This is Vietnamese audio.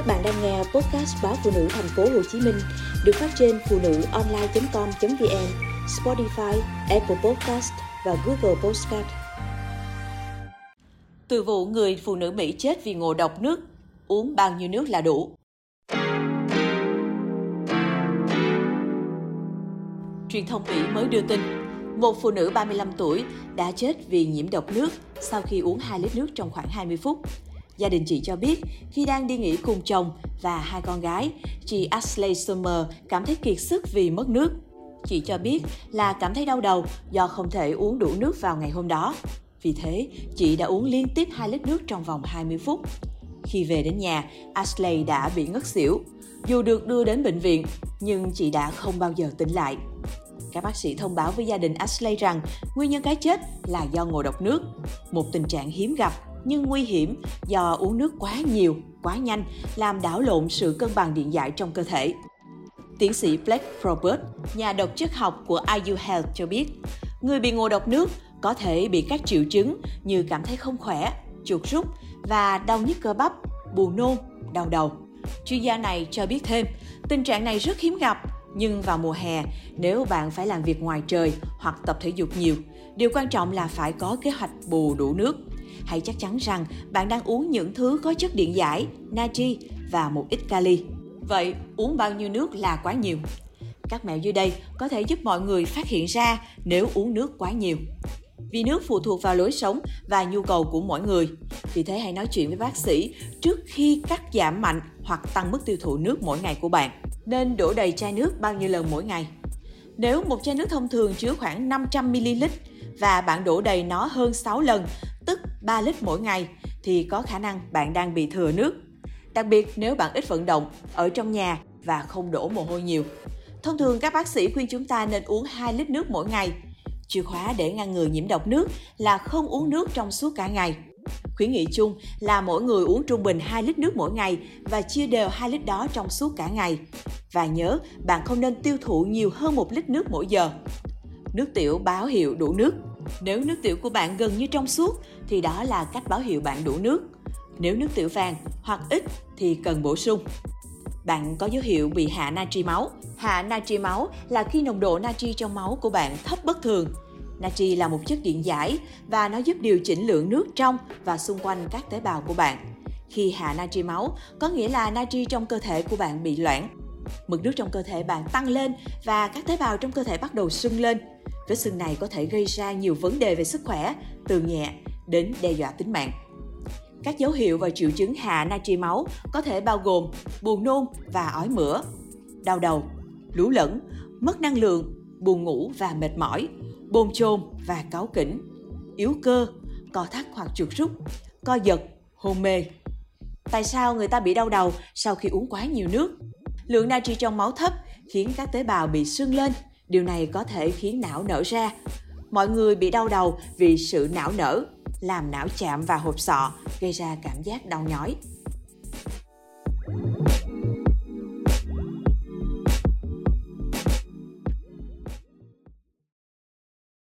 Các bạn đang nghe podcast báo phụ nữ thành phố Hồ Chí Minh được phát trên phụ nữ online.com.vn, Spotify, Apple Podcast và Google Podcast. Từ vụ người phụ nữ Mỹ chết vì ngộ độc nước, uống bao nhiêu nước là đủ? Truyền thông Mỹ mới đưa tin, một phụ nữ 35 tuổi đã chết vì nhiễm độc nước sau khi uống 2 lít nước trong khoảng 20 phút. Gia đình chị cho biết, khi đang đi nghỉ cùng chồng và hai con gái, chị Ashley Summer cảm thấy kiệt sức vì mất nước. Chị cho biết là cảm thấy đau đầu do không thể uống đủ nước vào ngày hôm đó. Vì thế, chị đã uống liên tiếp 2 lít nước trong vòng 20 phút. Khi về đến nhà, Ashley đã bị ngất xỉu. Dù được đưa đến bệnh viện, nhưng chị đã không bao giờ tỉnh lại. Các bác sĩ thông báo với gia đình Ashley rằng nguyên nhân cái chết là do ngộ độc nước, một tình trạng hiếm gặp nhưng nguy hiểm do uống nước quá nhiều, quá nhanh, làm đảo lộn sự cân bằng điện giải trong cơ thể. Tiến sĩ Blake Probert, nhà độc chất học của IU Health cho biết, người bị ngộ độc nước có thể bị các triệu chứng như cảm thấy không khỏe, chuột rút và đau nhức cơ bắp, buồn nôn, đau đầu. Chuyên gia này cho biết thêm, tình trạng này rất hiếm gặp, nhưng vào mùa hè, nếu bạn phải làm việc ngoài trời hoặc tập thể dục nhiều, điều quan trọng là phải có kế hoạch bù đủ nước hãy chắc chắn rằng bạn đang uống những thứ có chất điện giải, natri và một ít kali. Vậy, uống bao nhiêu nước là quá nhiều? Các mẹo dưới đây có thể giúp mọi người phát hiện ra nếu uống nước quá nhiều. Vì nước phụ thuộc vào lối sống và nhu cầu của mỗi người. Vì thế hãy nói chuyện với bác sĩ trước khi cắt giảm mạnh hoặc tăng mức tiêu thụ nước mỗi ngày của bạn. Nên đổ đầy chai nước bao nhiêu lần mỗi ngày? Nếu một chai nước thông thường chứa khoảng 500ml và bạn đổ đầy nó hơn 6 lần 3 lít mỗi ngày thì có khả năng bạn đang bị thừa nước. Đặc biệt nếu bạn ít vận động, ở trong nhà và không đổ mồ hôi nhiều. Thông thường các bác sĩ khuyên chúng ta nên uống 2 lít nước mỗi ngày. Chìa khóa để ngăn ngừa nhiễm độc nước là không uống nước trong suốt cả ngày. Khuyến nghị chung là mỗi người uống trung bình 2 lít nước mỗi ngày và chia đều 2 lít đó trong suốt cả ngày. Và nhớ, bạn không nên tiêu thụ nhiều hơn 1 lít nước mỗi giờ. Nước tiểu báo hiệu đủ nước nếu nước tiểu của bạn gần như trong suốt thì đó là cách báo hiệu bạn đủ nước. Nếu nước tiểu vàng hoặc ít thì cần bổ sung. Bạn có dấu hiệu bị hạ natri máu. Hạ natri máu là khi nồng độ natri trong máu của bạn thấp bất thường. Natri là một chất điện giải và nó giúp điều chỉnh lượng nước trong và xung quanh các tế bào của bạn. Khi hạ natri máu, có nghĩa là natri trong cơ thể của bạn bị loãng. Mực nước trong cơ thể bạn tăng lên và các tế bào trong cơ thể bắt đầu sưng lên. Vết sưng này có thể gây ra nhiều vấn đề về sức khỏe, từ nhẹ đến đe dọa tính mạng. Các dấu hiệu và triệu chứng hạ natri máu có thể bao gồm buồn nôn và ói mửa, đau đầu, lú lẫn, mất năng lượng, buồn ngủ và mệt mỏi, bồn chồn và cáu kỉnh, yếu cơ, co thắt hoặc chuột rút, co giật, hôn mê. Tại sao người ta bị đau đầu sau khi uống quá nhiều nước? Lượng natri trong máu thấp khiến các tế bào bị sưng lên Điều này có thể khiến não nở ra. Mọi người bị đau đầu vì sự não nở, làm não chạm vào hộp sọ, gây ra cảm giác đau nhói.